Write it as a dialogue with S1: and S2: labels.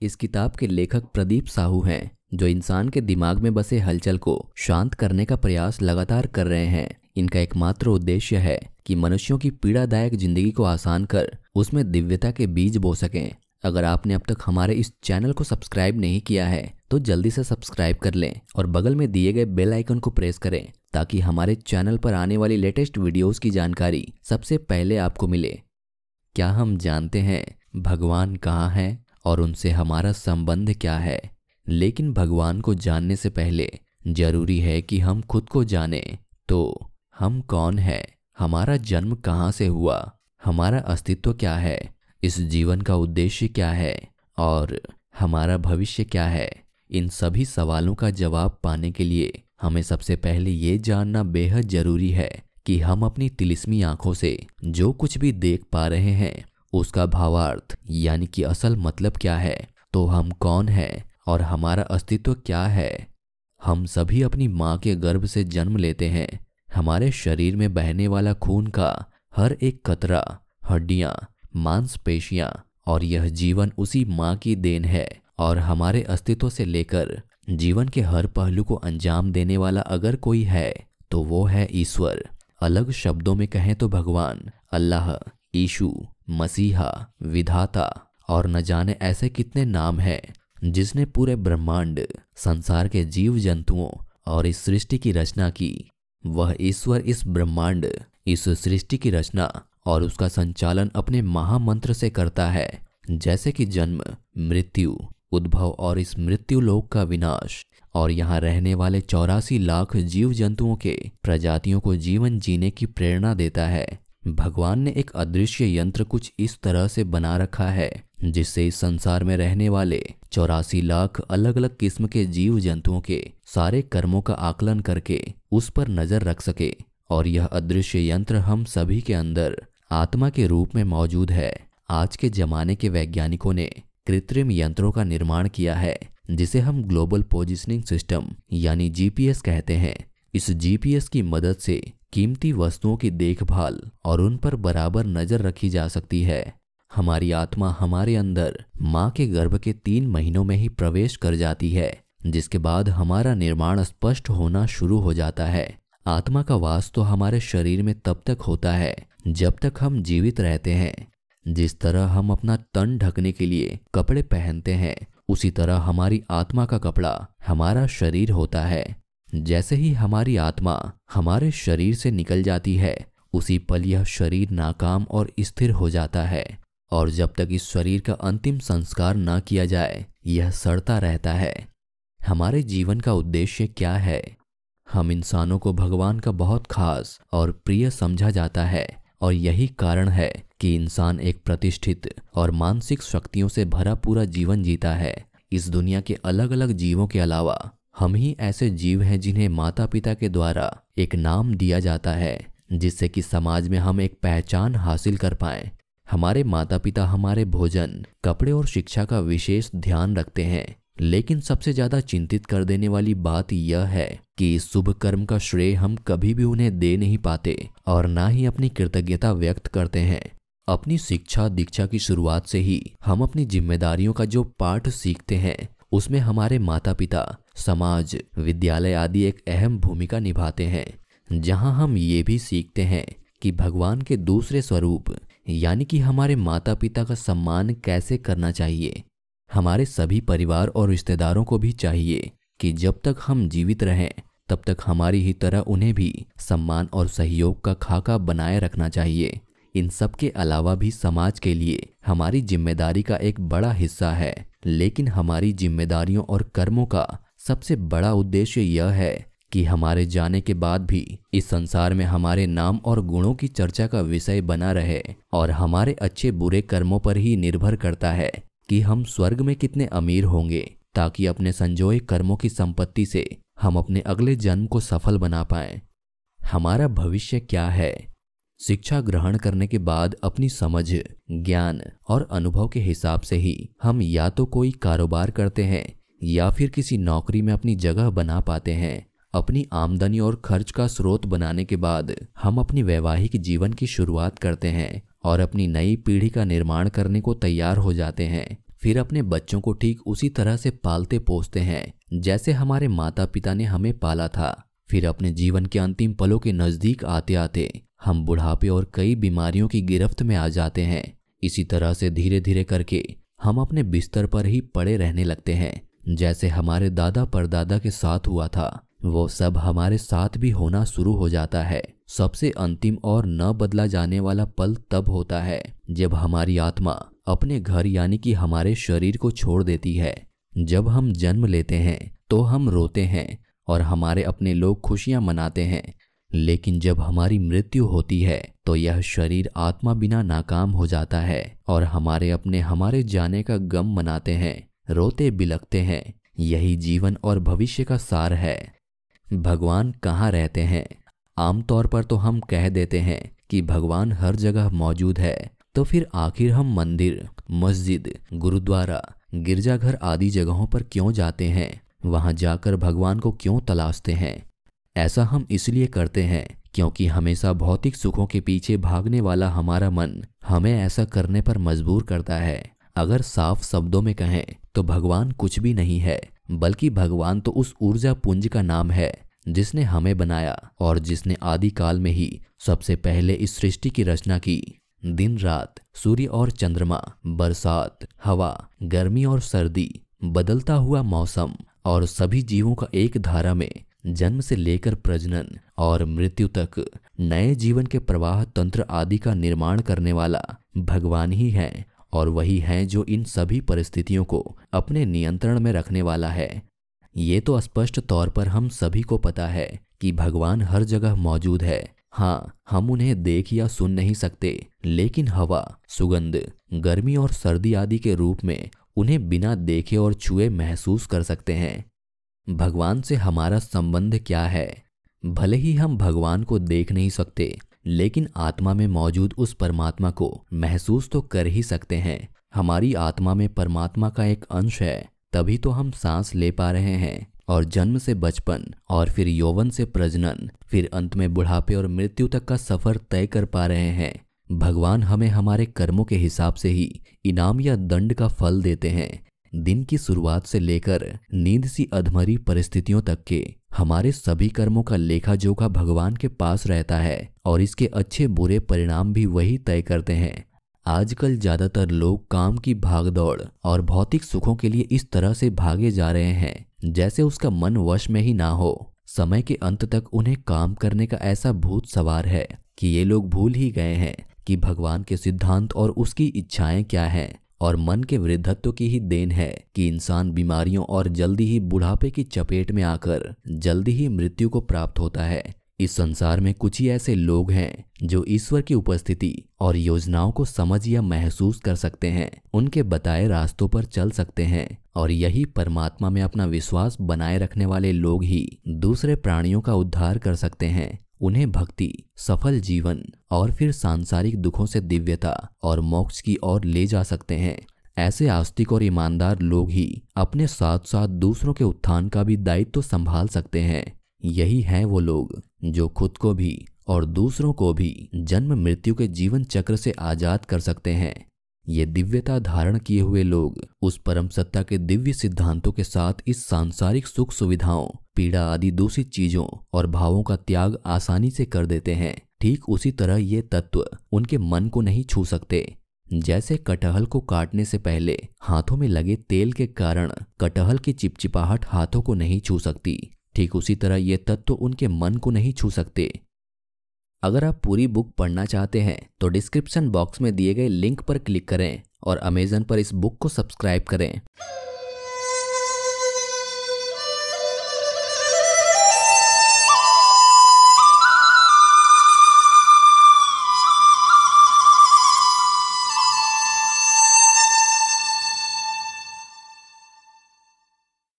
S1: इस किताब के लेखक प्रदीप साहू हैं, जो इंसान के दिमाग में बसे हलचल को शांत करने का प्रयास लगातार कर रहे हैं। इनका एकमात्र उद्देश्य है कि मनुष्यों की पीड़ादायक ज़िंदगी को आसान कर उसमें दिव्यता के बीज बो सकें। अगर आपने अब तक हमारे इस चैनल को सब्सक्राइब नहीं किया है तो जल्दी से सब्सक्राइब कर लें और बगल में दिए गए बेल आइकन को प्रेस करें, ताकि हमारे चैनल पर आने वाली लेटेस्ट वीडियोस की जानकारी सबसे पहले आपको मिले। क्या हम जानते हैं भगवान कहाँ है? और उनसे हमारा संबंध क्या है? लेकिन भगवान को जानने से पहले ज़रूरी है कि हम खुद को जानें। तो हम कौन है? हमारा जन्म कहाँ से हुआ? हमारा अस्तित्व क्या है? इस जीवन का उद्देश्य क्या है? और हमारा भविष्य क्या है? इन सभी सवालों का जवाब पाने के लिए हमें सबसे पहले ये जानना बेहद ज़रूरी है कि हम अपनी तिलिस्मी आँखों से जो कुछ भी देख पा रहे हैं उसका भावार्थ, यानी कि असल मतलब क्या है? तो हम कौन है? और हमारा अस्तित्व क्या है? हम सभी अपनी माँ के गर्भ से जन्म लेते हैं। हमारे शरीर में बहने वाला खून का हर एक कतरा, हड्डियाँ, मांसपेशियाँ और यह जीवन उसी माँ की देन है। और हमारे अस्तित्व से लेकर जीवन के हर पहलू को अंजाम देने वाला अगर कोई है तो वो है ईश्वर। अलग शब्दों में कहें तो भगवान, अल्लाह, ईशु मसीहा, विधाता, और न जाने ऐसे कितने नाम हैं, जिसने पूरे ब्रह्मांड, संसार के जीव जंतुओं और इस सृष्टि की रचना की। वह ईश्वर इस ब्रह्मांड, इस सृष्टि की रचना और उसका संचालन अपने महामंत्र से करता है, जैसे कि जन्म, मृत्यु, उद्भव और इस मृत्यु लोक का विनाश। और यहाँ रहने वाले चौरासी लाख जीव जंतुओं के प्रजातियों को जीवन जीने की प्रेरणा देता है। भगवान ने एक अदृश्य यंत्र कुछ इस तरह से बना रखा है, जिससे इस संसार में रहने वाले चौरासी लाख अलग अलग किस्म के जीव जंतुओं के सारे कर्मों का आकलन करके उस पर नज़र रख सके। और यह अदृश्य यंत्र हम सभी के अंदर आत्मा के रूप में मौजूद है। आज के जमाने के वैज्ञानिकों ने कृत्रिम यंत्रों का निर्माण किया है, जिसे हम ग्लोबल पोजिशनिंग सिस्टम यानी जीपीएस कहते हैं। इस जीपीएस की मदद से कीमती वस्तुओं की देखभाल और उन पर बराबर नज़र रखी जा सकती है। हमारी आत्मा हमारे अंदर माँ के गर्भ के तीन महीनों में ही प्रवेश कर जाती है, जिसके बाद हमारा निर्माण स्पष्ट होना शुरू हो जाता है। आत्मा का वास तो हमारे शरीर में तब तक होता है, जब तक हम जीवित रहते हैं। जिस तरह हम अपना तन ढकने के लिए कपड़े पहनते हैं, उसी तरह हमारी आत्मा का कपड़ा हमारा शरीर होता है। जैसे ही हमारी आत्मा हमारे शरीर से निकल जाती है, उसी पल यह शरीर नाकाम और स्थिर हो जाता है। और जब तक इस शरीर का अंतिम संस्कार न किया जाए, यह सड़ता रहता है। हमारे जीवन का उद्देश्य क्या है? हम इंसानों को भगवान का बहुत खास और प्रिय समझा जाता है, और यही कारण है कि इंसान एक प्रतिष्ठित और मानसिक शक्तियों से भरा पूरा जीवन जीता है। इस दुनिया के अलग अलग जीवों के अलावा हम ही ऐसे जीव हैं जिन्हें माता पिता के द्वारा एक नाम दिया जाता है, जिससे कि समाज में हम एक पहचान हासिल कर पाए। हमारे माता पिता हमारे भोजन, कपड़े और शिक्षा का विशेष ध्यान रखते हैं, लेकिन सबसे ज़्यादा चिंतित कर देने वाली बात यह है कि इस शुभ कर्म का श्रेय हम कभी भी उन्हें दे नहीं पाते और ना ही अपनी कृतज्ञता व्यक्त करते हैं। अपनी शिक्षा दीक्षा की शुरुआत से ही हम अपनी जिम्मेदारियों का जो पाठ सीखते हैं, उसमें हमारे माता पिता समाज, विद्यालय आदि एक अहम भूमिका निभाते हैं। जहाँ हम ये भी सीखते हैं कि भगवान के दूसरे स्वरूप, यानी कि हमारे माता पिता का सम्मान कैसे करना चाहिए। हमारे सभी परिवार और रिश्तेदारों को भी चाहिए कि जब तक हम जीवित रहें, तब तक हमारी ही तरह उन्हें भी सम्मान और सहयोग का खाका बनाए रखना चाहिए। इन सब के अलावा भी समाज के लिए हमारी ज़िम्मेदारी का एक बड़ा हिस्सा है, लेकिन हमारी जिम्मेदारियों और कर्मों का सबसे बड़ा उद्देश्य यह है कि हमारे जाने के बाद भी इस संसार में हमारे नाम और गुणों की चर्चा का विषय बना रहे और हमारे अच्छे बुरे कर्मों पर ही निर्भर करता है कि हम स्वर्ग में कितने अमीर होंगे, ताकि अपने संजोए कर्मों की संपत्ति से हम अपने अगले जन्म को सफल बना पाए। हमारा भविष्य क्या है? शिक्षा ग्रहण करने के बाद अपनी समझ, ज्ञान और अनुभव के हिसाब से ही हम या तो कोई कारोबार करते हैं या फिर किसी नौकरी में अपनी जगह बना पाते हैं। अपनी आमदनी और खर्च का स्रोत बनाने के बाद हम अपनी वैवाहिक जीवन की शुरुआत करते हैं और अपनी नई पीढ़ी का निर्माण करने को तैयार हो जाते हैं। फिर अपने बच्चों को ठीक उसी तरह से पालते पोसते हैं, जैसे हमारे माता पिता ने हमें पाला था। फिर अपने जीवन के अंतिम पलों के नज़दीक आते आते हम बुढ़ापे और कई बीमारियों की गिरफ्त में आ जाते हैं। इसी तरह से धीरे धीरे करके हम अपने बिस्तर पर ही पड़े रहने लगते हैं। जैसे हमारे दादा परदादा के साथ हुआ था, वो सब हमारे साथ भी होना शुरू हो जाता है। सबसे अंतिम और न बदला जाने वाला पल तब होता है, जब हमारी आत्मा अपने घर यानी कि हमारे शरीर को छोड़ देती है। जब हम जन्म लेते हैं तो हम रोते हैं और हमारे अपने लोग खुशियाँ मनाते हैं। लेकिन जब हमारी मृत्यु होती है तो यह शरीर आत्मा बिना नाकाम हो जाता है और हमारे अपने हमारे जाने का गम मनाते हैं। रोते बिलकते हैं। यही जीवन और भविष्य का सार है। भगवान कहाँ रहते हैं? आमतौर पर तो हम कह देते हैं कि भगवान हर जगह मौजूद है। तो फिर आखिर हम मंदिर, मस्जिद, गुरुद्वारा, गिरजाघर आदि जगहों पर क्यों जाते हैं? वहाँ जाकर भगवान को क्यों तलाशते हैं? ऐसा हम इसलिए करते हैं क्योंकि हमेशा भौतिक सुखों के पीछे भागने वाला हमारा मन हमें ऐसा करने पर मजबूर करता है। अगर साफ़ शब्दों में कहें तो भगवान कुछ भी नहीं है, बल्कि भगवान तो उस ऊर्जा पुंज का नाम है, जिसने हमें बनाया और जिसने आदिकाल में ही सबसे पहले इस सृष्टि की रचना की। दिन रात, सूर्य और चंद्रमा, बरसात, हवा, गर्मी और सर्दी, बदलता हुआ मौसम और सभी जीवों का एक धारा में जन्म से लेकर प्रजनन और मृत्यु तक नए जीवन के प्रवाह तंत्र आदि का निर्माण करने वाला भगवान ही है। और वही है जो इन सभी परिस्थितियों को अपने नियंत्रण में रखने वाला है। ये तो स्पष्ट तौर पर हम सभी को पता है कि भगवान हर जगह मौजूद है। हाँ हम उन्हें देख या सुन नहीं सकते, लेकिन हवा, सुगंध, गर्मी और सर्दी आदि के रूप में उन्हें बिना देखे और छुए महसूस कर सकते हैं। भगवान से हमारा संबंध क्या है? भले ही हम भगवान को देख नहीं सकते लेकिन आत्मा में मौजूद उस परमात्मा को महसूस तो कर ही सकते हैं। हमारी आत्मा में परमात्मा का एक अंश है, तभी तो हम सांस ले पा रहे हैं। और जन्म से बचपन, और फिर यौवन से प्रजनन, फिर अंत में बुढ़ापे और मृत्यु तक का सफ़र तय कर पा रहे हैं। भगवान हमें हमारे कर्मों के हिसाब से ही इनाम या दंड का फल देते हैं। दिन की शुरुआत से लेकर नींद सी अधमरी परिस्थितियों तक के हमारे सभी कर्मों का लेखा जोखा भगवान के पास रहता है और इसके अच्छे बुरे परिणाम भी वही तय करते हैं। आजकल ज़्यादातर लोग काम की भागदौड़ और भौतिक सुखों के लिए इस तरह से भागे जा रहे हैं, जैसे उसका मन वश में ही ना हो। समय के अंत तक उन्हें काम करने का ऐसा भूत सवार है कि ये लोग भूल ही गए हैं कि भगवान के सिद्धांत और उसकी इच्छाएँ क्या हैं। और मन के वृद्धत्व की ही देन है कि इंसान बीमारियों और जल्दी ही बुढ़ापे की चपेट में आकर जल्दी ही मृत्यु को प्राप्त होता है। इस संसार में कुछ ही ऐसे लोग हैं जो ईश्वर की उपस्थिति और योजनाओं को समझ या महसूस कर सकते हैं, उनके बताए रास्तों पर चल सकते हैं और यही परमात्मा में अपना विश्वास बनाए रखने वाले लोग ही दूसरे प्राणियों का उद्धार कर सकते हैं। उन्हें भक्ति, सफल जीवन और फिर सांसारिक दुखों से दिव्यता और मोक्ष की ओर ले जा सकते हैं। ऐसे आस्तिक और ईमानदार लोग ही अपने साथ साथ दूसरों के उत्थान का भी दायित्व तो संभाल सकते हैं। यही हैं वो लोग जो खुद को भी और दूसरों को भी जन्म मृत्यु के जीवन चक्र से आज़ाद कर सकते हैं। ये दिव्यता धारण किए हुए लोग उस परम सत्ता के दिव्य सिद्धांतों के साथ इस सांसारिक सुख सुविधाओं, पीड़ा आदि दूषित चीज़ों और भावों का त्याग आसानी से कर देते हैं। ठीक उसी तरह ये तत्व उनके मन को नहीं छू सकते। जैसे कटहल को काटने से पहले हाथों में लगे तेल के कारण कटहल की चिपचिपाहट हाथों को नहीं छू सकती। ठीक उसी तरह ये तत्व उनके मन को नहीं छू सकते। अगर आप पूरी बुक पढ़ना चाहते हैं तो डिस्क्रिप्शन बॉक्स में दिए गए लिंक पर क्लिक करें और अमेजन पर इस बुक को सब्सक्राइब करें।